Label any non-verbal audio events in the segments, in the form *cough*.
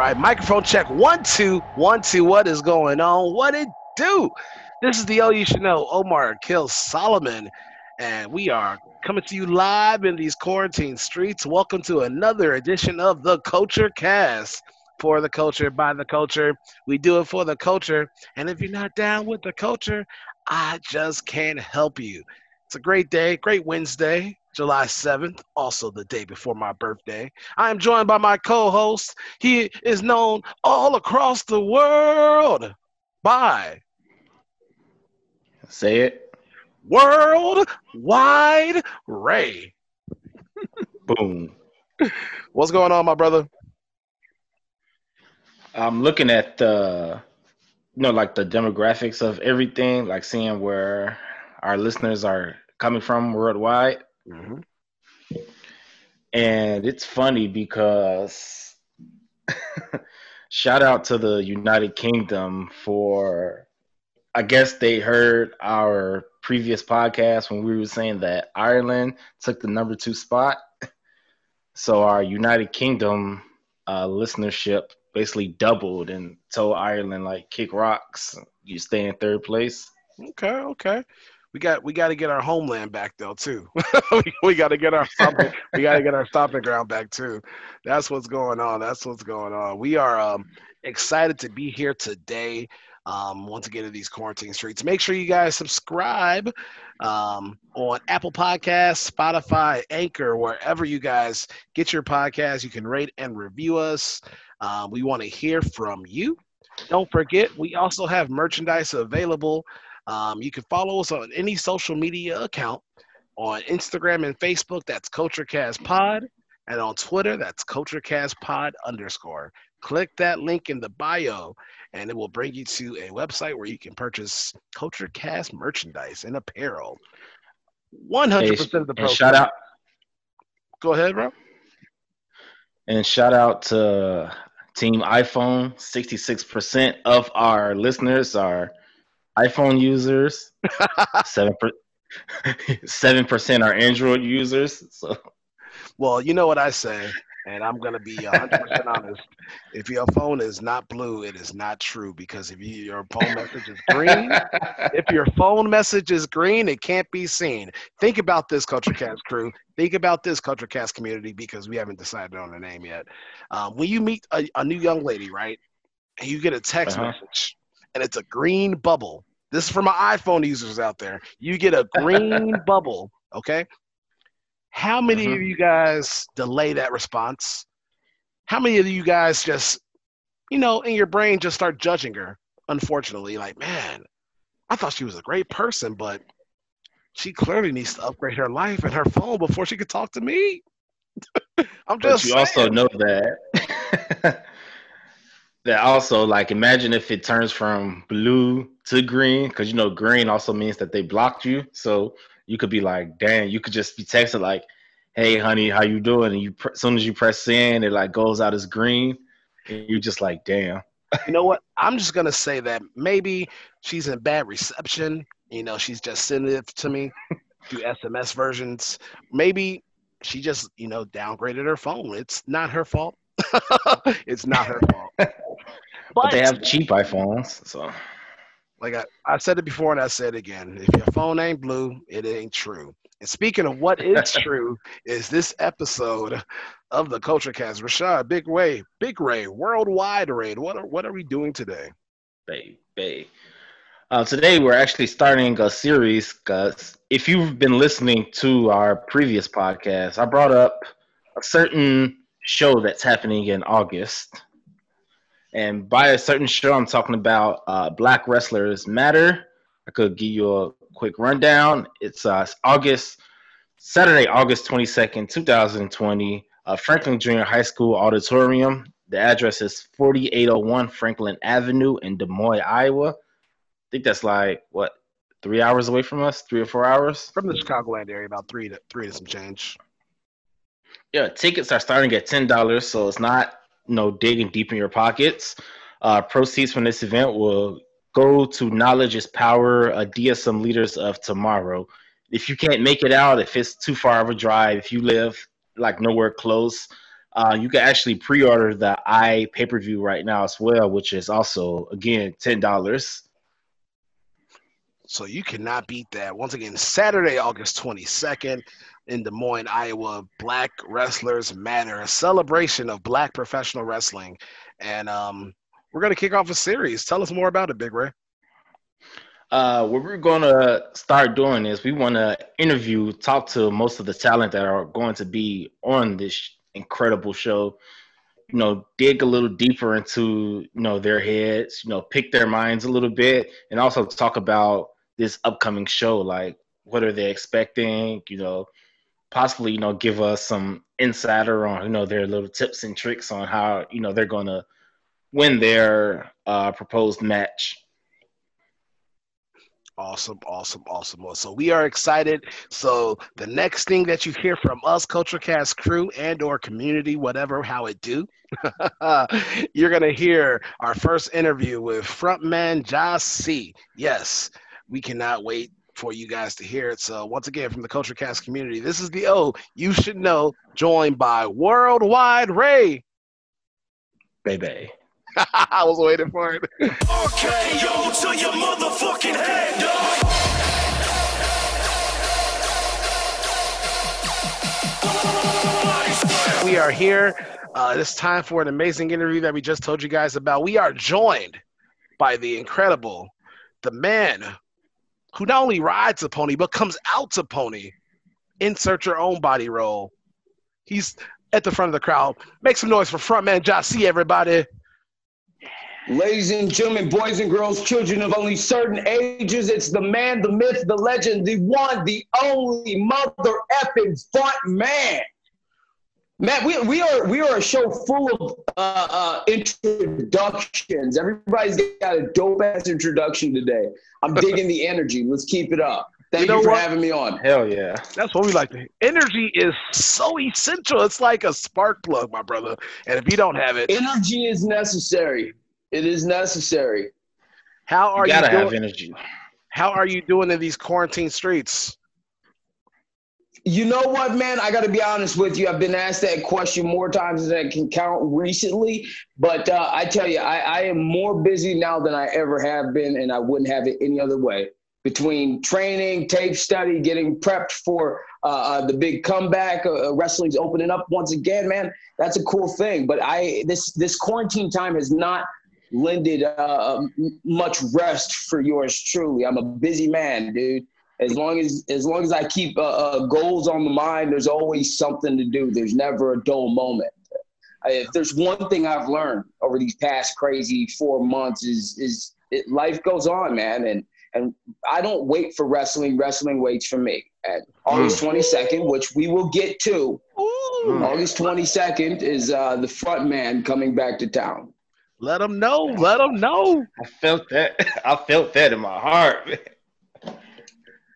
right. Microphone check one, two, one, two. What is going on? What it do? This is the O You Should Know, Omar Kill Solomon, and we are coming to you live in these quarantine streets. Welcome to another edition of the Culture Cast. For the culture, by the culture. We do it for the culture. And if you're not down with the culture, I just can't help you. It's a great day, great Wednesday. July 7th, also the day before my birthday. I am joined by my co host. He is known all across the world by. Say it. Worldwide Ray. Boom. What's going on, my brother? I'm looking at the, you know, like the demographics of everything, like seeing where our listeners are coming from worldwide. Mm-hmm. And it's funny because *laughs* shout out to the United Kingdom for I guess they heard our previous podcast when we were saying that Ireland took the number two spot. *laughs* So our United Kingdom uh, listenership basically doubled and told Ireland like kick rocks, you stay in third place. Okay, okay we got we got to get our homeland back though too. *laughs* we, got to get our we got to get our stopping ground back too. That's what's going on. That's what's going on. We are um, excited to be here today. Um, once again in these quarantine streets. Make sure you guys subscribe um, on Apple Podcasts, Spotify, Anchor, wherever you guys get your podcast. You can rate and review us. Um, we want to hear from you. Don't forget, we also have merchandise available um, you can follow us on any social media account on Instagram and Facebook. That's CultureCast Pod, and on Twitter, that's CultureCast Pod underscore. Click that link in the bio, and it will bring you to a website where you can purchase CultureCast merchandise and apparel. One hundred percent of the. Shout out. Go ahead, bro. And shout out to Team iPhone. Sixty-six percent of our listeners are iPhone users. *laughs* Seven seven percent are Android users. So, well, you know what I say, and I'm gonna be 100 percent *laughs* honest. If your phone is not blue, it is not true because if you, your phone message is green, if your phone message is green, it can't be seen. Think about this, Culture Cast crew. Think about this, Culture Cast community, because we haven't decided on a name yet. Um, when you meet a, a, new young lady, right, and you get a text uh-huh. message, and it's a green bubble this is for my iPhone users out there. You get a green *laughs* bubble, okay? How many mm-hmm. of you guys delay that response? How many of you guys just, you know, in your brain just start judging her? Unfortunately, like, man, I thought she was a great person, but she clearly needs to upgrade her life and her phone before she could talk to me. *laughs* I'm just. But you saying. also know that *laughs* that also like imagine if it turns from blue to green because you know green also means that they blocked you. So you could be like damn you could just be texted like hey honey how you doing? And you as soon as you press send it like goes out as green and you're just like damn. *laughs* You know what? I'm just gonna say that maybe she's in bad reception. You know she's just sending it to me through sms versions. Maybe she just you know downgraded her phone. It's not her fault. *laughs* It's not her fault. *laughs* but, but, they have cheap iPhones, so. Like I, I said it before and I said it again. If your phone ain't blue, it ain't true. And speaking of what is *laughs* true, is this episode of the Culture Cast. Rashad, Big Ray, Big Ray, Worldwide Ray. What are what are we doing today? Bay Uh, today we're actually starting a series because if you've been listening to our previous podcast, I brought up a certain show that's happening in August. And by a certain show, I'm talking about uh, Black Wrestlers Matter. I could give you a quick rundown. It's uh, August, Saturday, August 22nd, 2020, uh, Franklin Junior High School Auditorium. The address is 4801 Franklin Avenue in Des Moines, Iowa. I think that's like, what, three hours away from us? Three or four hours? From the Chicagoland area, about three to three to some change. Yeah, tickets are starting at ten dollars, so it's not know digging deep in your pockets. Uh, proceeds from this event will go to Knowledge is Power, uh, DSM Leaders of Tomorrow. If you can't make it out, if it's too far of a drive, if you live like nowhere close, Uh, you can actually pre-order the i pay per view right now as well, which is also again ten dollars. So you cannot beat that. Once again, Saturday, August 22nd in Des Moines, Iowa, Black Wrestlers Matter, a celebration of black professional wrestling. And um, we're going to kick off a series. Tell us more about it, Big Ray. Uh, what we're going to start doing is we want to interview, talk to most of the talent that are going to be on this incredible show. You know, dig a little deeper into you know their heads. You know, pick their minds a little bit, and also talk about this upcoming show. Like, what are they expecting? You know, possibly you know give us some insider on you know their little tips and tricks on how you know they're going to win their uh, proposed match. Awesome, awesome, awesome. So we are excited. So the next thing that you hear from us, Culture Cast crew and or community, whatever, how it do, *laughs* you're gonna hear our first interview with frontman Jah-C. Yes, we cannot wait for you guys to hear it. So once again, from the Culture Cast community, this is the O you should know, joined by Worldwide Ray. Baby. *laughs* I was waiting for it. Okay, yo, to your motherfucking head, dog. we are here. Uh, it's time for an amazing interview that we just told you guys about. We are joined by the incredible, the man who not only rides a pony but comes out to pony. Insert your own body roll. He's at the front of the crowd. Make some noise for frontman Jah-C. Everybody. Ladies and gentlemen, boys and girls, children of only certain ages, it's the man, the myth, the legend, the one, the only mother effing front man. Matt, we, we are we are a show full of uh, uh, introductions. Everybody's got a dope ass introduction today. I'm *laughs* digging the energy. Let's keep it up. Thank You you, know for what? having me on. Hell yeah. That's what we like to hear. Energy is so essential. It's like a spark plug, my brother. And if you don't have it, Energy is necessary. It is necessary. how are You you, gotta have doing? energy. How are you doing in these quarantine streets? You know what, man? I got to be honest with you. I've been asked that question more times than I can count recently. But uh, I tell you, I, I am more busy now than I ever have been, and I wouldn't have it any other way. Between training, tape study, getting prepped for uh, uh, the big comeback, uh, uh, wrestling's opening up once again, man. That's a cool thing. But I this this quarantine time has not lended uh, much rest for yours truly. I'm a busy man, dude as long as as long as I keep uh, uh, goals on the mind, there's always something to do. There's never a dull moment. I, if there's one thing I've learned over these past crazy four months is is it, life goes on, man, and and I don't wait for wrestling. Wrestling waits for me. At August 22nd, which we will get to, Ooh, August 22nd is uh, the front man coming back to town. let them know. Let them know. I felt that. *laughs* I felt that in my heart. man.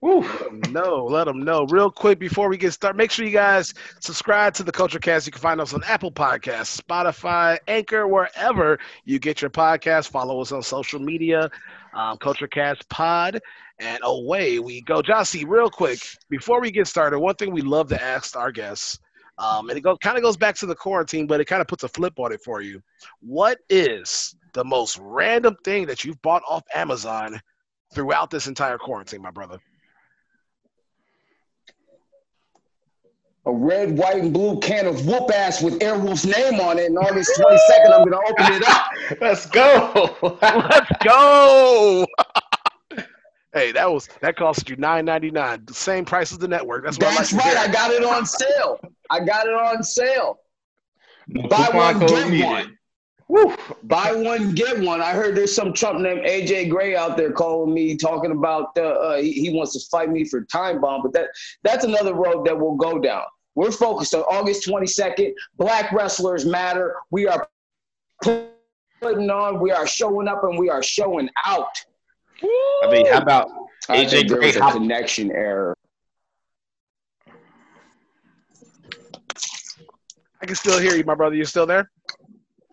No, let them know. Real quick before we get started, make sure you guys subscribe to the Culture Cast. You can find us on Apple Podcasts, Spotify, Anchor, wherever you get your podcast. Follow us on social media, um, Culture Cast Pod, and away we go. Jah-C, real quick before we get started, one thing we love to ask our guests, um, and it go, kind of goes back to the quarantine, but it kind of puts a flip on it for you. What is the most random thing that you've bought off Amazon throughout this entire quarantine, my brother? A red, white, and blue can of whoop ass with Airwolf's name on it. And August 22nd, I'm going to open it up. *laughs* Let's go. *laughs* Let's go. *laughs* hey, that was that cost you nine ninety nine. The same price as the network. That's what That's I like right. I got it on sale. I got it on sale. No Buy one, get one. Woo. Buy one, get one. I heard there's some Trump named AJ Gray out there calling me, talking about uh, uh, he, he wants to fight me for time bomb. But that that's another road that we'll go down. We're focused on August 22nd. Black wrestlers matter. We are putting on. We are showing up, and we are showing out. I mean, how about I AJ think there Gray was a hop- connection error. I can still hear you, my brother. You still there?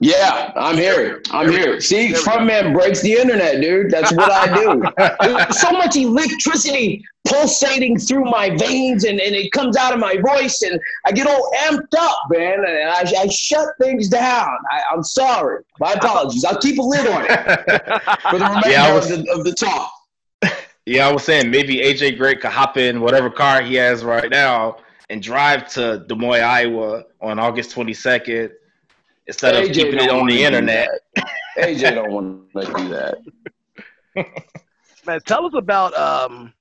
Yeah, I'm here. I'm here. See, frontman breaks the internet, dude. That's what I do. There's *laughs* so much electricity pulsating through my veins and, and it comes out of my voice and I get all amped up, man. And I, I shut things down. I, I'm sorry. My apologies. I'll keep a lid on it for the *laughs* remainder Yeah, was- of, the, of the talk. *laughs* Yeah, I was saying maybe AJ Gray could hop in whatever car he has right now and drive to Des Moines, Iowa on August 22nd instead of AJ keeping it on the internet. AJ don't want to do that. *laughs* Man, tell us about. Um,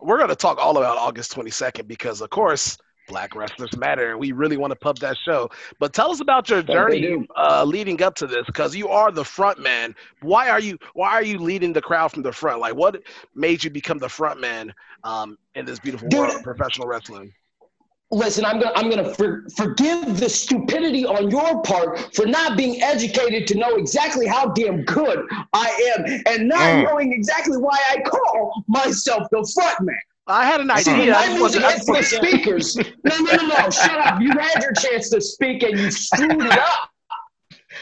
we're going to talk all about August 22nd because, of course, Black Wrestlers Matter, and we really want to pub that show. But tell us about your journey uh, leading up to this, because you are the front man. Why are you? Why are you leading the crowd from the front? Like, what made you become the front man um, in this beautiful Dude. world of professional wrestling? Listen, I'm gonna I'm gonna for, forgive the stupidity on your part for not being educated to know exactly how damn good I am and not Mm. knowing exactly why I call myself the front man. I had an idea. when I my just music I hits just the speakers. No, no, no, no. Shut up. You had your chance to speak and you screwed it up.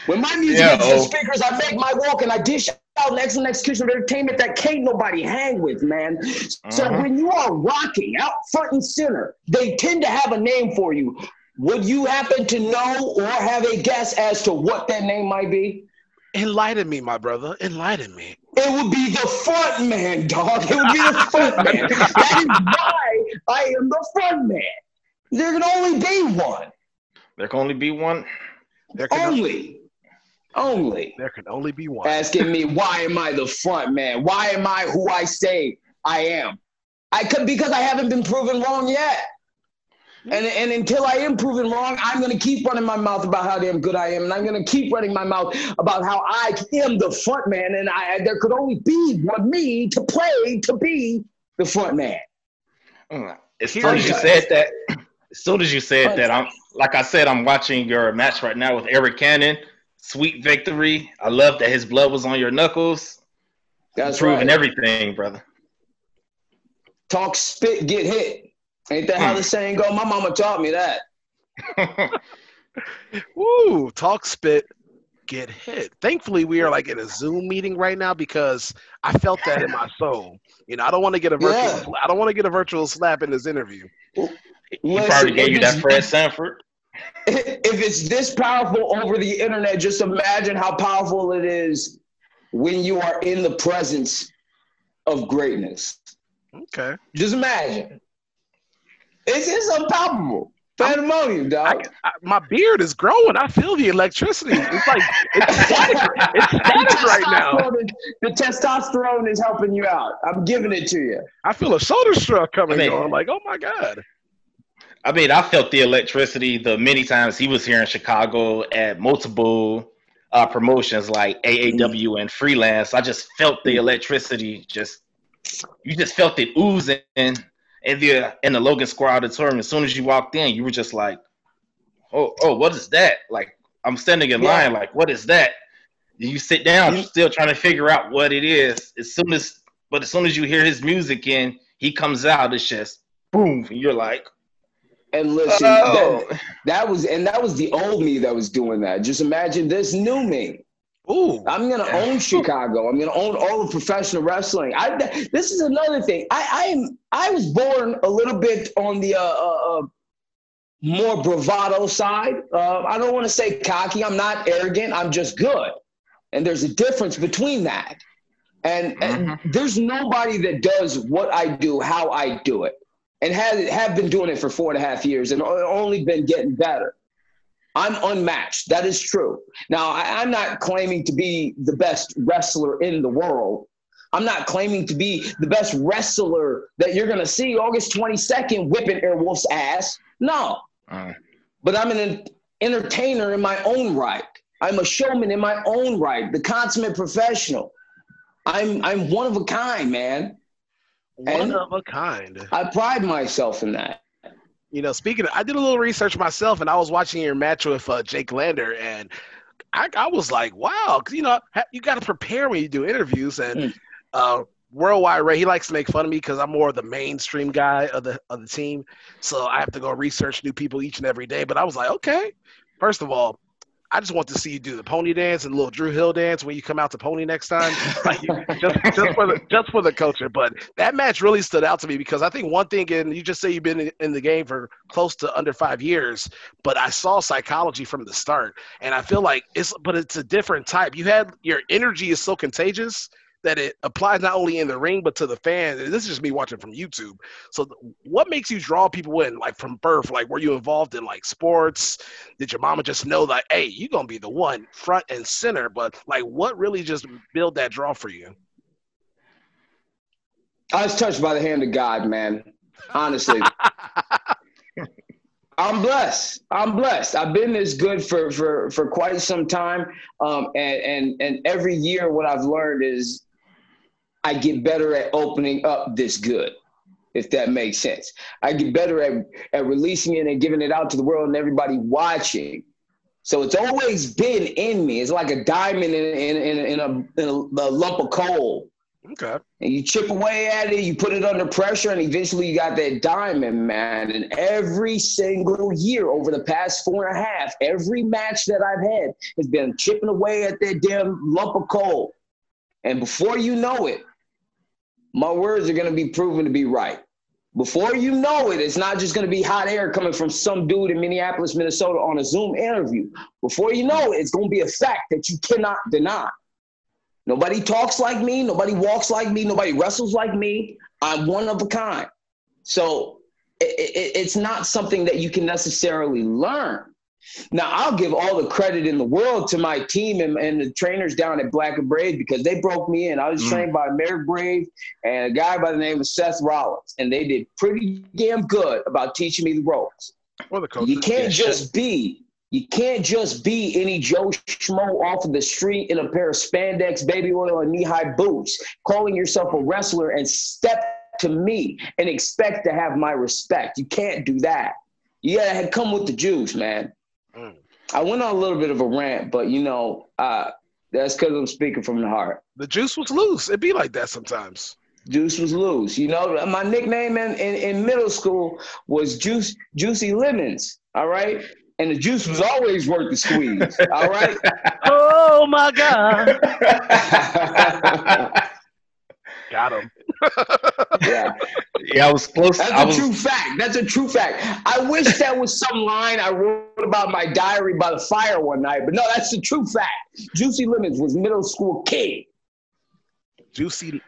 When my music Yeah, hits the oh. speakers, I make my walk and I dish out an excellent execution of entertainment that can't nobody hang with, man. So Mhm. when you are rocking out front and center, they tend to have a name for you. Would you happen to know or have a guess as to what that name might be? Enlighten me, my brother. Enlighten me. It would be the front man, dog. It would be the front man. *laughs* That is why I am the front man. There can only be one. There can only be one. There can, Only. Only. there can only be one. Asking me *laughs* why am I the front man? Why am I who I say I am? I could because I haven't been proven wrong yet. And, and until I am proven wrong, I'm going to keep running my mouth about how damn good I am. And I'm going to keep running my mouth about how I am the front man. And I, there could only be one me to play to be the front man. Mm. As soon as you said that, as soon as you said that, I'm like I said, I'm watching your match right now with Arik Cannon. Sweet victory. I love that his blood was on your knuckles. That's proving right. everything, brother. Talk, spit, get hit. Ain't that how hmm. the saying go? My mama taught me that. *laughs* Woo! Talk spit, get hit. Thankfully, we are like in a Zoom meeting right now because I felt that in my soul. You know, I don't want to get a virtual. Yeah. I don't want to get a virtual slap in this interview. he Listen, probably gave you that Fred Sanford. If it's this powerful over the internet, just imagine how powerful it is when you are in the presence of greatness. Okay. Just imagine. It's it's unpalpable. Pandemonium, I, dog. I, my beard is growing. I feel the electricity. It's like it's static. It's *laughs* static right now. Testosterone- The testosterone is helping you out. I'm giving it to you. I feel a shoulder shrug coming on. I mean- on. Like, oh my god. I mean, I felt the electricity the many times he was here in Chicago at multiple uh, promotions like AAW and freelance. I just felt the electricity. Just you just felt it oozing in the in the Logan Square auditorium. As soon as you walked in, you were just like, "Oh, oh, what is that?" Like I'm standing in Yeah. line, like, "What is that?" You sit down, You- still trying to figure out what it is. As soon as, but as soon as you hear his music in, he comes out. It's just boom, and you're like, And listen, "Oh." that, that was and that was the old me that was doing that. Just imagine this new me. Ooh. I'm gonna own Chicago. I'm gonna own all of professional wrestling. I this is another thing. I I am I was born a little bit on the uh, uh, uh more bravado side. Uh, I don't want to say cocky. I'm not arrogant. I'm just good. And there's a difference between that. And, and there's nobody that does what I do, how I do it, and have have been doing it for four and a half years, and only been getting better. I'm unmatched. That is true. Now, I, I'm not claiming to be the best wrestler in the world. I'm not claiming to be the best wrestler that you're going to see August 22nd whipping Airwolf's ass. No, but I'm an entertainer in my own right. I'm a showman in my own right, the consummate professional. I'm I'm one of a kind, man. One And- of a kind. I pride myself in that. You know, speaking of, I did a little research myself and I was watching your match with uh, Jake Lander and I, I was like, wow, because, you know, ha- you got to prepare when you do interviews. And Mm. uh, Worldwide Ray, he likes to make fun of me because I'm more of the mainstream guy of the, of the team. So I have to go research new people each and every day. But I was like, okay, first of all, I just want to see you do the pony dance and little Dru Hill dance when you come out to pony next time, *laughs* like, just just for the just for the culture. But that match really stood out to me because I think one thing, and you just say you've been in, in the game for close to under five years, but I saw psychology from the start, and I feel like it's but it's a different type. You had your energy is so contagious that it applies not only in the ring but to the fans. And this is just me watching from YouTube. So, what makes you draw people in, like from birth? Like, were you involved in like sports? Did your mama just know that, hey, you're gonna be the one front and center? But like, what really just build that draw for you? I was touched by the hand of God, man. Honestly. *laughs* I'm blessed. I'm blessed. I've been this good for for for quite some time, um, and and and every year, what I've learned is I get better at opening up this good, if that makes sense. I get better at at releasing it and giving it out to the world and everybody watching. So it's always been in me. It's like a diamond in in in, in, a, in a, a lump of coal Okay. and you chip away at it, you put it under pressure, and eventually you got that diamond, man. And every single year over the past four and a half, every match that I've had has been chipping away at that damn lump of coal. And before you know it, my words are going to be proven to be right. Before you know it, it's not just going to be hot air coming from some dude in Minneapolis, Minnesota on a Zoom interview. Before you know it, it's going to be a fact that you cannot deny. Nobody talks like me. Nobody walks like me. Nobody wrestles like me. I'm one of a kind. So it, it, it's not something that you can necessarily learn. Now, I'll give all the credit in the world to my team and, and the trainers down at Black and Brave because they broke me in. I was Mm. trained by Marek Brave and a guy by the name of Seth Rollins, and they did pretty damn good about teaching me the ropes. Or the coach. You can't just be you can't just be any Joe Schmo off of the street in a pair of spandex, baby oil, and knee-high boots, calling yourself a wrestler and step to me and expect to have my respect. You can't do that. You gotta come with the juice, man. Mm. I went on a little bit of a rant, but you know, uh, that's because I'm speaking from the heart. The juice was loose. It'd be like that sometimes. Juice was loose. You know, my nickname in, in, in middle school was Juice Juicy Lemons. All right. And the juice was always worth the squeeze. *laughs* All right. Oh my God. *laughs* Got him. Yeah. Yeah, I was close. That's I a was, true fact. That's a true fact. I wish that was some line I wrote about my diary by the fire one night, but no, that's the true fact. Juicy Lemons was middle school king. Juicy.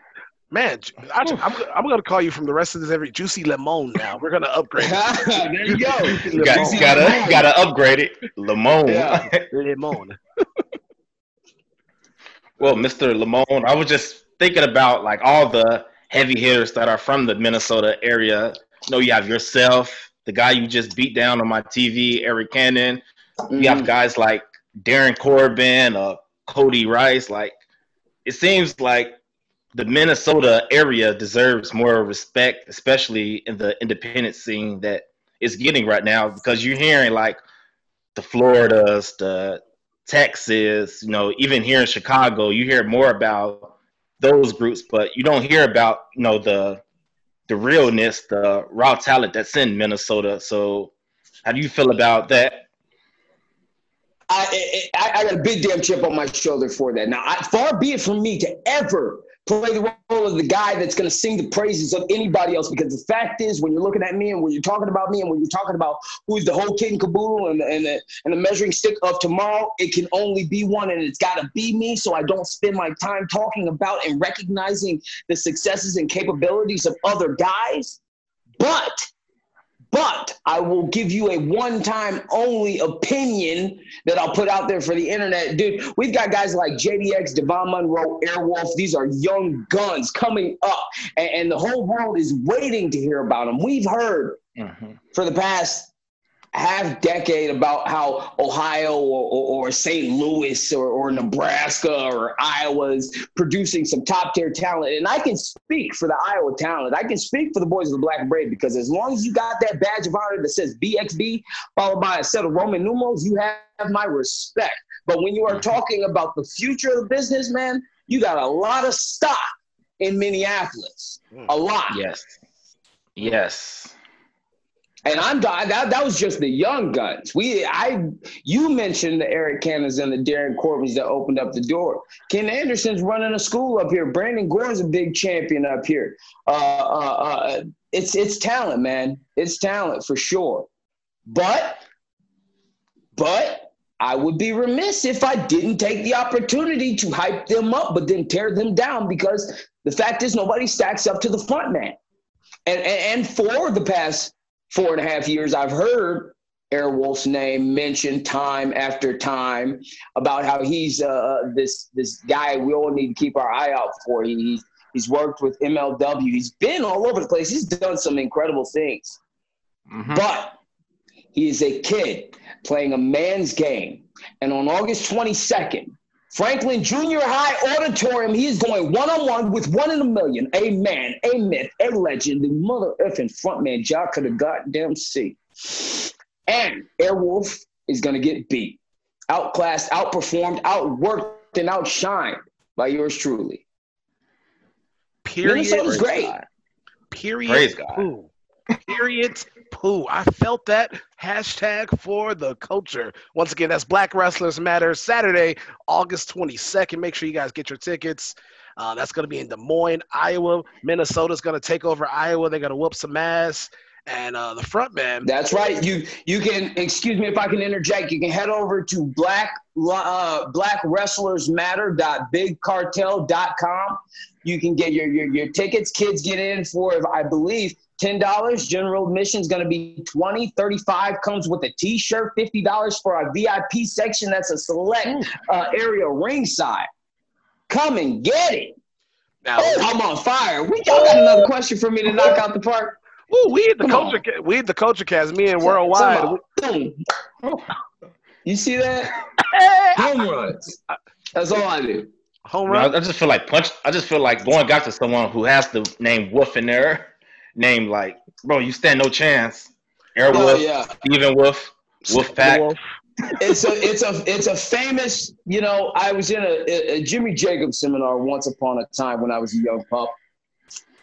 Man, Ju- I, am I'm going to call you from the rest of this every Juicy Lemon now. We're going to upgrade *laughs* there you go. You got, you gotta, you gotta upgrade it. Lemon. Yeah. Lemon. Well, Mr. Lamone, I was just thinking about like all the heavy hitters that are from the Minnesota area. You know, you have yourself, the guy you just beat down on my TV, Arik Cannon. You have guys like Darin Corbin, uh, Cody Rice. Like, it seems like the Minnesota area deserves more respect, especially in the independent scene that it's getting right now, because you're hearing like the Floridas, the Texas, you know, even here in Chicago, you hear more about those groups, but you don't hear about, you know, the the realness, the raw talent that's in Minnesota. So, how do you feel about that? I, I, I got a big damn chip on my shoulder for that. Now, I, far be it from me to ever play the role of the guy that's going to sing the praises of anybody else. Because the fact is, when you're looking at me and when you're talking about me and when you're talking about who's the whole kid and caboodle and, and, the, and the measuring stick of tomorrow, it can only be one and it's got to be me. So I don't spend my time talking about and recognizing the successes and capabilities of other guys. But but I will give you a one time only opinion that I'll put out there for the internet. Dude, we've got guys like JDX, Devon Monroe, Airwolf. These are young guns coming up, and, and the whole world is waiting to hear about them. We've heard Mm-hmm. for the past half decade about how Ohio or, or, or St. Louis or, or Nebraska or Iowa is producing some top tier talent. And I can speak for the Iowa talent. I can speak for the boys of the Black Brave because as long as you got that badge of honor that says BXB followed by a set of Roman numerals, you have my respect. But when you are mm-hmm. talking about the future of the business, man, you got a lot of stock in Minneapolis. Mm. A lot. Yes. Yes. And I'm that that was just the young guns. We I you mentioned the Arik Cannons and the Darin Corbins that opened up the door. Ken Anderson's running a school up here. Brandon Gore's a big champion up here. Uh, uh, uh, it's it's talent, man. It's talent for sure. But but I would be remiss if I didn't take the opportunity to hype them up, but then tear them down because the fact is nobody stacks up to the front man. And, and, and for the past four and a half years, I've heard Airwolf's name mentioned time after time about how he's uh, this this guy we all need to keep our eye out for. He, he's worked with MLW. He's been all over the place. He's done some incredible things. Mm-hmm. But he is a kid playing a man's game. And on August 22nd, Franklin Junior High Auditorium, he is going one on one with one in a million. A man, a myth, a legend, the mother effing frontman, Jock of the goddamn sea. And Airwolf is going to get beat, outclassed, outperformed, outworked, and outshined by yours truly. Period. Minnesota's great. God. Period. Praise God. Period. Pooh. I felt that hashtag for the culture. Once again, that's Black Wrestlers Matter Saturday, August 22nd. Make sure you guys get your tickets. Uh, that's going to be in Des Moines, Iowa. Minnesota's going to take over Iowa. They're going to whoop some ass. And uh, the front man. That's right. You you can excuse me if I can interject. You can head over to black uh, blackwrestlersmatter.bigcartel.com. You can get your, your your tickets. Kids get in for I believe $10. General admission is going to be 20 35 comes with a t-shirt, $50 for our VIP section. That's a select uh, area ringside. Come and get it. Now, oh, I'm on fire. We y'all got another question for me to knock out the park. Ooh, we the Come culture. On. We the culture cast. Me and worldwide. You see that? Home runs. That's all I do. Home run. I just feel like punch. I just feel like going back to someone who has the name Wolf in there name like, bro, you stand no chance. Airwolf, oh, yeah. Stephen Wolf, Wolf Pack. it's a it's a it's a famous you know i was in a, a, jimmy jacobs seminar once upon a time when i was a young pup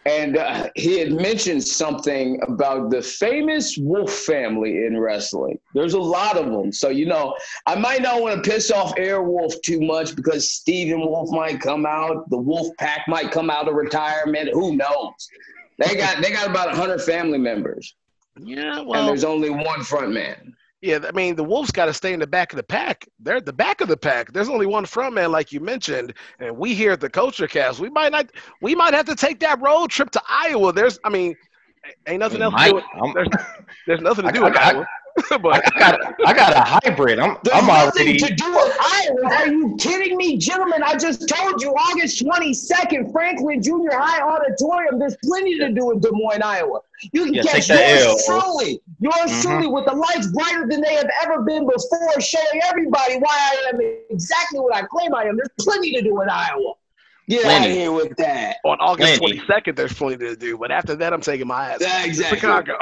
and uh, he had mentioned something about the famous wolf family in wrestling there's a lot of them so you know i might not want to piss off airwolf too much because stephen wolf might come out the wolf pack might come out of retirement who knows they got they got about hundred family members. Yeah, well, and there's only one front man. Yeah, I mean the Wolves got to stay in the back of the pack. They're at the back of the pack. There's only one front man, like you mentioned, and we here at the Culture Cast, we might not, we might have to take that road trip to Iowa. There's, I mean, ain't nothing else. to do. There's, there's nothing to *laughs* do with Iowa. *laughs* but I got, I got a hybrid. I'm, There's I'm already. to do with Iowa. Are you kidding me, gentlemen? I just told you, August 22nd, Franklin Junior High Auditorium. There's plenty to do in Des Moines, Iowa. You can yeah, catch yours truly, yours mm-hmm. truly, with the lights brighter than they have ever been before, showing everybody why I am exactly what I claim I am. There's plenty to do in Iowa. Get plenty. out of here with that. On August twenty second, there's plenty to do, but after that, I'm taking my ass. Yeah, exactly. Chicago.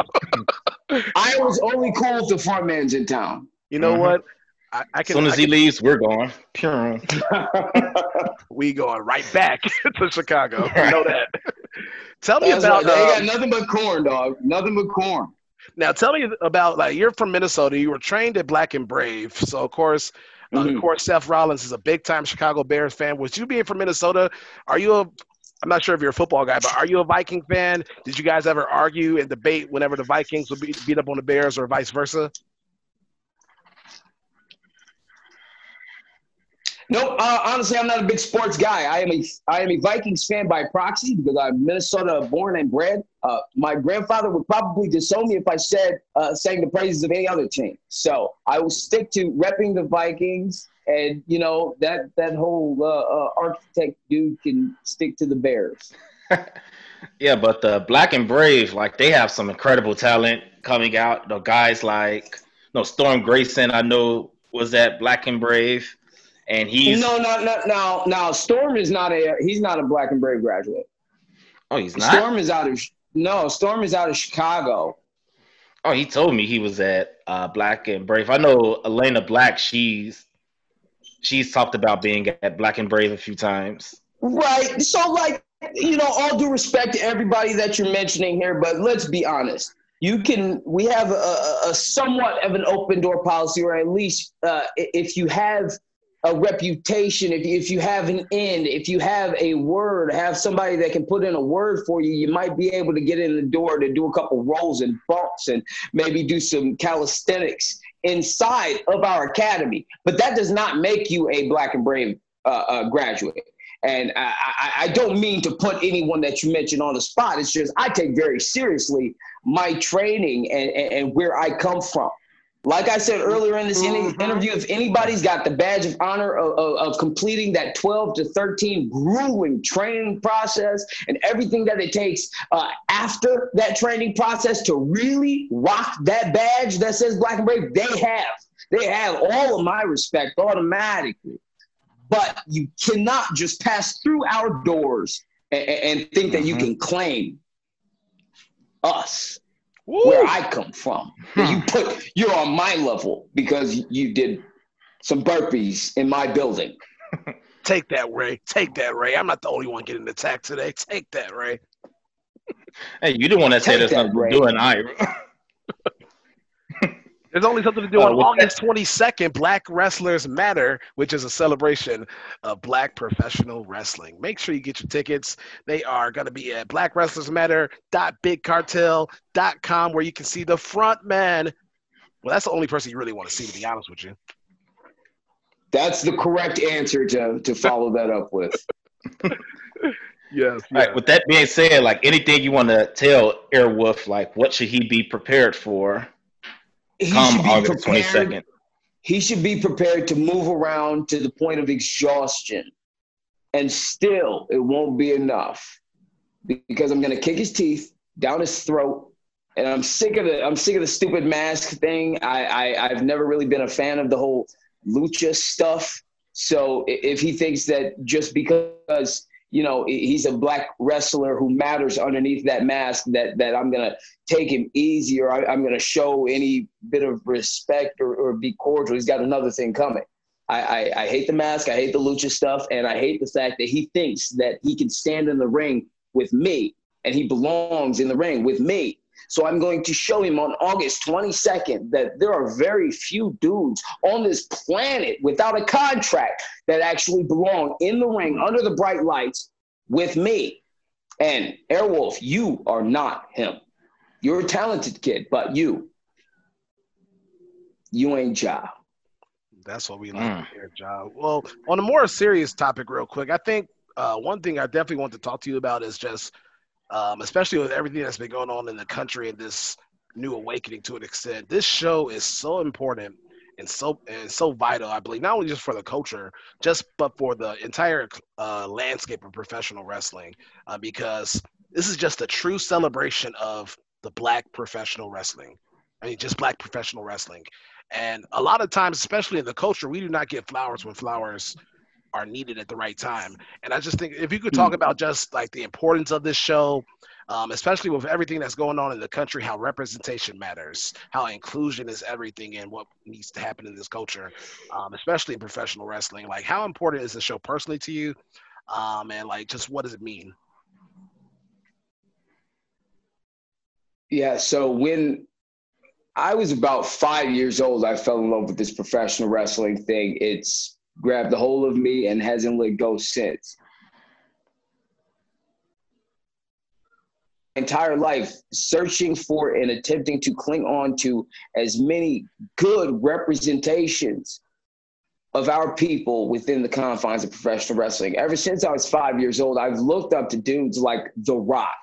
*laughs* I was only cool if the front man's in town. You know mm-hmm. what? I, I can, as soon as I he leaves, we're going. *laughs* we going right back *laughs* to Chicago. You know that. tell me That's about. Right. They um, got nothing but corn, dog. Nothing but corn. Now, tell me about like you're from Minnesota. You were trained at Black and Brave, so of course uh, mm-hmm. of course, Seth Rollins is a big time Chicago Bears fan. Was you being from Minnesota? Are you a I'm not sure if you're a football guy, but are you a Viking fan? Did you guys ever argue and debate whenever the Vikings would beat, beat up on the Bears or vice versa? No, uh, honestly, I'm not a big sports guy. I am a I am a Vikings fan by proxy because I'm Minnesota born and bred. Uh, my grandfather would probably disown me if I said uh, sang the praises of any other team. So I will stick to repping the Vikings, and you know that that whole uh, uh, architect dude can stick to the Bears. *laughs* yeah, but the Black and Brave, like they have some incredible talent coming out. The guys like no Storm Grayson, I know was at Black and Brave and he's no, no, no, no. Now Storm is not a he's not a Black and Brave graduate. Oh, he's not. Storm is out of no. Storm is out of Chicago. Oh, he told me he was at uh, Black and Brave. I know Elena Black. She's she's talked about being at Black and Brave a few times. Right. So, like, you know, all due respect to everybody that you're mentioning here, but let's be honest. you can we have a, a somewhat of an open door policy or at least uh, if you have a reputation if you, if you have an end if you have a word have somebody that can put in a word for you you might be able to get in the door to do a couple rolls and bumps and maybe do some calisthenics inside of our academy but that does not make you a black and brave uh, uh, graduate and I, I, I, don't mean to put anyone that you mentioned on the spot. It's just I take very seriously my training and, and, and where I come from. Like I said earlier in this mm-hmm. interview, if anybody's got the badge of honor of, of, of, completing that 12 to 13 grueling training process and everything that it takes uh, after that training process to really rock that badge that says Black and Brave, they have. They have all of my respect automatically but you cannot just pass through our doors and, and think that you mm-hmm. can claim us Woo. where I come from. Hmm. You put you're on my level because you did some burpees in my building. *laughs* Take that, Ray. Take that, Ray. I'm not the only one getting attacked today. Take that, Ray. Hey, you didn't want to say there's nothing to do in Ira. *laughs* There's only something to do uh, on August 22nd, Black Wrestlers Matter, which is a celebration of black professional wrestling. Make sure you get your tickets. They are going to be at blackwrestlersmatter.bigcartel.com where you can see the front man. Well, that's the only person you really want to see, to be honest with you. That's the correct answer to, to follow that up with. yes, *laughs* yes. All right. With that being said, like anything you want to tell Airwolf, like what should he be prepared for? He come August twenty second. He should be prepared to move around to the point of exhaustion, and still it won't be enough because I'm gonna kick his teeth down his throat, and I'm sick of the I'm sick of the stupid mask thing. I, I I've never really been a fan of the whole lucha stuff. So if he thinks that just because you know, he's a black wrestler who matters underneath that mask. That that I'm gonna take him easy, or I, am gonna show any bit of respect or, or be cordial. He's got another thing coming. I, I, I hate the mask. I hate the lucha stuff, and I hate the fact that he thinks that he can stand in the ring with me, and he belongs in the ring with me. So I'm going to show him on August 22nd that there are very few dudes on this planet without a contract that actually belong in the ring under the bright lights with me. And Airwolf, you are not him. You're a talented kid, but you, you ain't Jah. That's what we like mm. to hear, Jah. Well, on a more serious topic, real quick, I think uh, one thing I definitely want to talk to you about is just um, especially with everything that's been going on in the country and this new awakening to an extent. This show is so important and so and so vital, I believe, not only just for the culture, just but for the entire uh, landscape of professional wrestling, uh, because this is just a true celebration of the black professional wrestling. I mean, just black professional wrestling. And a lot of times, especially in the culture, we do not get flowers when flowers are needed at the right time. And I just think if you could talk hmm. about just like the importance of this show, um, especially with everything that's going on in the country, how representation matters, how inclusion is everything, and what needs to happen in this culture, um, especially in professional wrestling. Like, how important is the show personally to you? Um, and like, just what does it mean? Yeah. So when I was about five years old, I fell in love with this professional wrestling thing. It's grabbed a hold of me and hasn't let go since. entire life searching for and attempting to cling on to as many good representations of our people within the confines of professional wrestling. Ever since I was five years old, I've looked up to dudes like The Rock,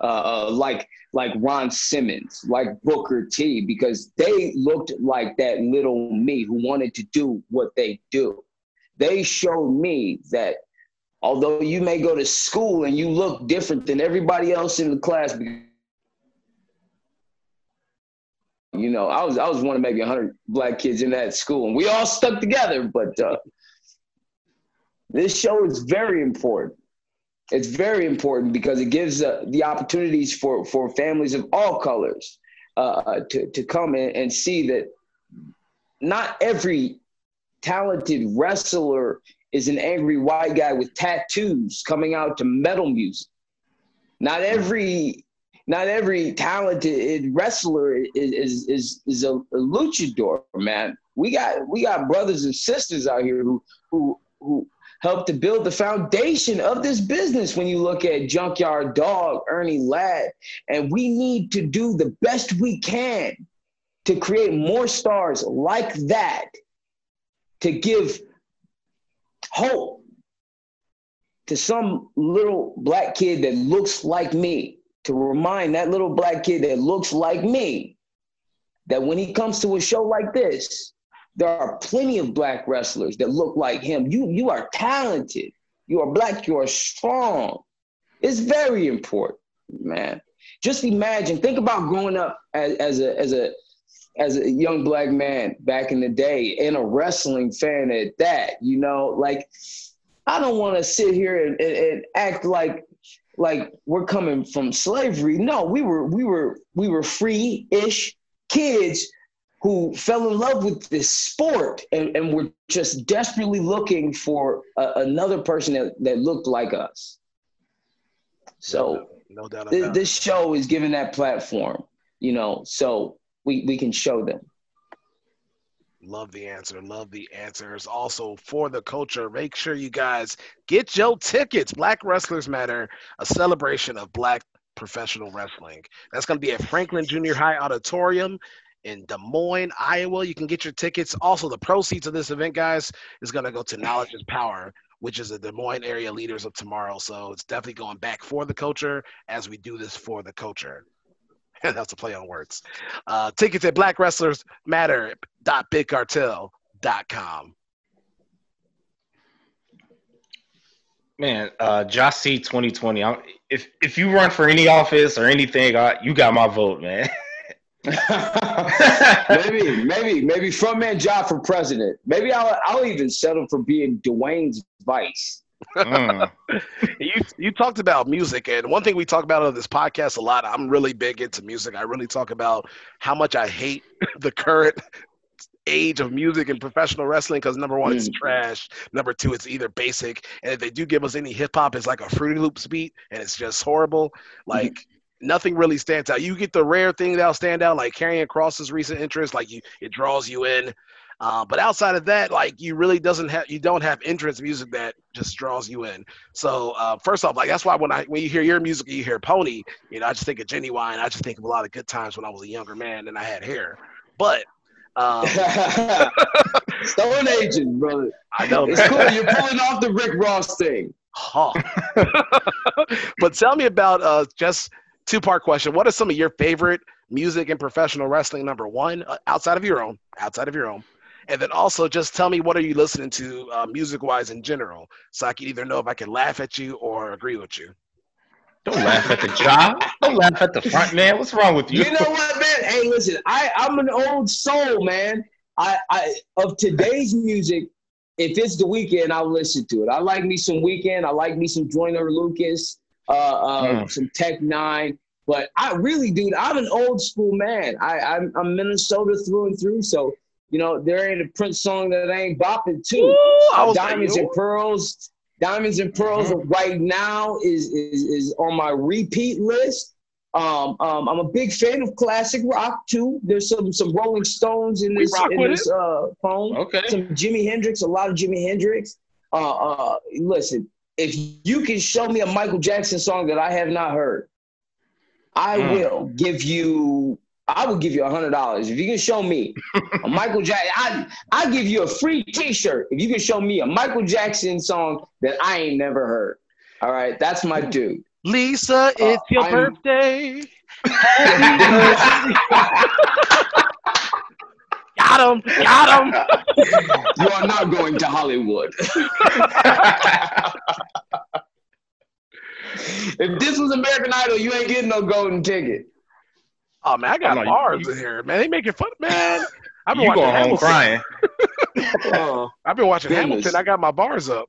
uh, uh like like Ron Simmons, like Booker T, because they looked like that little me who wanted to do what they do. They showed me that although you may go to school and you look different than everybody else in the class, you know, I was I was one of maybe 100 black kids in that school, and we all stuck together. But uh, this show is very important it's very important because it gives uh, the opportunities for, for families of all colors uh, to, to come in and see that not every talented wrestler is an angry white guy with tattoos coming out to metal music. Not every not every talented wrestler is is is, is a, a luchador, man. We got we got brothers and sisters out here who who who helped to build the foundation of this business when you look at Junkyard Dog, Ernie Ladd. And we need to do the best we can to create more stars like that to give hope to some little black kid that looks like me, to remind that little black kid that looks like me that when he comes to a show like this, there are plenty of black wrestlers that look like him. You you are talented. You are black. You are strong. It's very important, man. Just imagine. Think about growing up as, as a as a as a young black man back in the day and a wrestling fan at that. You know, like I don't want to sit here and, and, and act like like we're coming from slavery. No, we were we were we were free-ish kids who fell in love with this sport and, and were just desperately looking for a, another person that, that looked like us. So no doubt th- this show is giving that platform, you know, so we, we can show them. Love the answer. Love the answers. Also, for the culture, make sure you guys get your tickets. Black Wrestlers Matter, a celebration of black professional wrestling. That's going to be at Franklin Junior High Auditorium in Des Moines, Iowa. You can get your tickets. Also, the proceeds of this event, guys, is going to go to Knowledge is Power, which is the Des Moines area leaders of tomorrow. So it's definitely going back for the culture as we do this for the culture. *laughs* And that's a play on words. Uh, tickets at blackwrestlersmatter.bigcartel.com. Man, uh, Jah-C 2020. I'm, if if you run for any office or anything, I, you got my vote, man. *laughs* *laughs* maybe, maybe, maybe frontman Jah for president. Maybe I'll I'll even settle for being Dwayne's vice. Mm. *laughs* you you talked about music, and one thing we talk about on this podcast a lot. I'm really big into music. I really talk about how much I hate *laughs* the current age of music and professional wrestling because number one, it's Mm. trash. Number two, it's either basic, and if they do give us any hip hop, it's like a Fruity Loops beat, and it's just horrible. Like nothing really stands out. You get the rare thing that'll stand out, like Karrion Kross's recent interest, like you it draws you in. Uh, but outside of that, like you really doesn't have you don't have entrance music that just draws you in. So uh, first off, like that's why when I when you hear your music, you hear Pony. You know, I just think of Ginuwine. I just think of a lot of good times when I was a younger man and I had hair. But um, *laughs* Stone agent, brother. I know, It's cool. You're pulling off the Rick Ross thing. Huh. *laughs* but tell me about uh, just two part question. What are some of your favorite music and professional wrestling? Number one, uh, outside of your own, outside of your own, and then also just tell me what are you listening to uh, music wise in general, so I can either know if I can laugh at you or agree with you. Don't laugh at the Jah. Don't laugh at the front man. What's wrong with you? You know what, man? Hey, listen, I, I'm an old soul, man. I, I of today's music, if it's the Weeknd, I'll listen to it. I like me some Weeknd. I like me some Joyner Lucas, uh, uh, Mm. some Tech N9ne. But I really, dude, I'm an old school man. I, I'm, I'm Minnesota through and through. So, you know, there ain't a Prince song that ain't bopping too. Ooh, I Diamonds and. Pearls. Diamonds and Pearls right now is, is is on my repeat list. Um, um, I'm a big fan of classic rock too. There's some some Rolling Stones in this in this uh, phone. Okay. Some Jimi Hendrix, a lot of Jimi Hendrix. Uh, uh, listen, if you can show me a Michael Jackson song that I have not heard, I Mm. will give you. I will give you a hundred dollars if you can show me *laughs* a Michael Jackson. I I give you a free T-shirt if you can show me a Michael Jackson song that I ain't never heard. All right, that's my dude. Lisa, it's your I'm- birthday. *laughs* *laughs* got him, got him. *laughs* You are not going to Hollywood. *laughs* if this was American Idol, you ain't getting no golden ticket. Oh man, I got bars you- in here, man. They making fun, man. I've been You watching going home Hamilton. crying. *laughs* Oh. I've been watching Goodness. Hamilton. I got my bars up.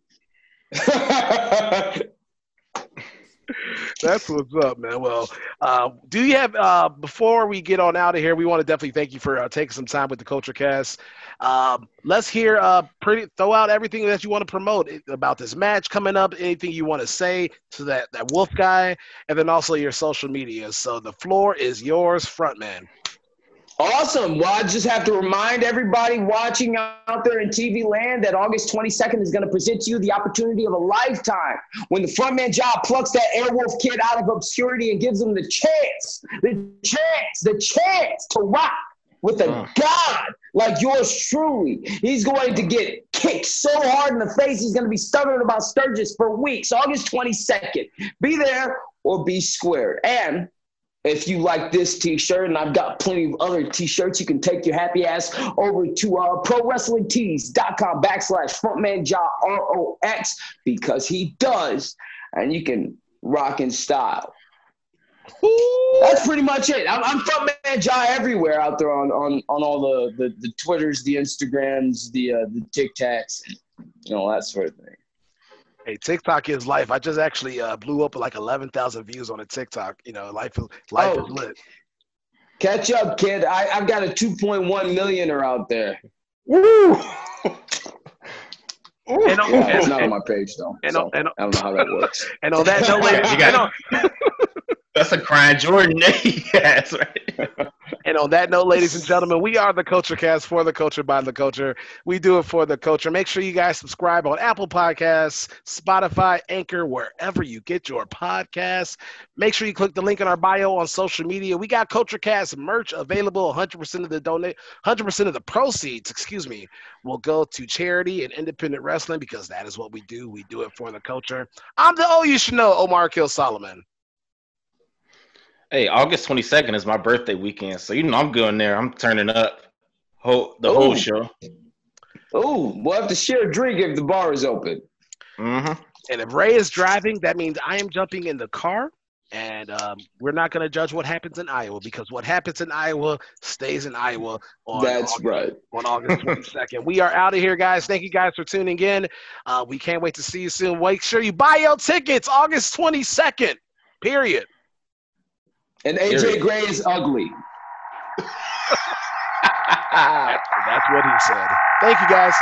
That's what's up, man. Well, uh, do you have uh, before we get on out of here? We want to definitely thank you for uh, taking some time with the Culture Cast. Um, let's hear uh, pretty throw out everything that you want to promote about this match coming up. Anything you want to say to that that Wolf guy, and then also your social media. So the floor is yours, frontman. Awesome. Well, I just have to remind everybody watching out there in TV land that August 22nd is going to present to you the opportunity of a lifetime when the frontman Jah plucks that Airwolf kid out of obscurity and gives him the chance, the chance, the chance to rock with a god like yours truly. He's going to get kicked so hard in the face, he's going to be stuttering about Sturgis for weeks. August 22nd. Be there or be square. And if you like this t-shirt and i've got plenty of other t-shirts you can take your happy ass over to uh, prowrestlingtees.com backslash frontmanjah r-o-x because he does and you can rock in style. That's pretty much it. I'm, I'm frontman everywhere out there on, on, on all the, the, the twitters the instagrams the uh, the tiktoks you know that sort of thing Hey, TikTok is life. I just actually uh, blew up like eleven thousand views on a TikTok. You know, life is life Oh. is lit. catch up kid I, i've got a 2.1 millioner out there Woo! *laughs* And on, yeah, it's and, not on my page though and, so on, and, on, i don't know how that works *laughs* and on that *laughs* note, ladies, You and, got- on, That's a crying Jordan. yes, right. And on that note, ladies and gentlemen, we are the Culture Cast for the culture by the culture. We do it for the culture. Make sure you guys subscribe on Apple Podcasts, Spotify, Anchor, wherever you get your podcasts. Make sure you click the link in our bio on social media. We got Culture Cast merch available. 100% of the donate, 100% of the proceeds, excuse me, will go to charity and independent wrestling because that is what we do. We do it for the culture. I'm the oh you should know Omar Kill Solomon. Hey, August 22nd is my birthday weekend, so you know I'm going there. I'm turning up whole, the whole show. Oh, we'll have to share a drink if the bar is open. hmm And if Ray is driving, that means I am jumping in the car. And um, we're not going to judge what happens in Iowa because what happens in Iowa stays in Iowa on, That's August, right. on August *laughs* 22nd. we are out of here, guys. Thank you guys for tuning in. Uh, we can't wait to see you soon. Make sure you buy your tickets August 22nd, period. And AJ. Gray is ugly. *laughs* That's what he said. Thank you, guys.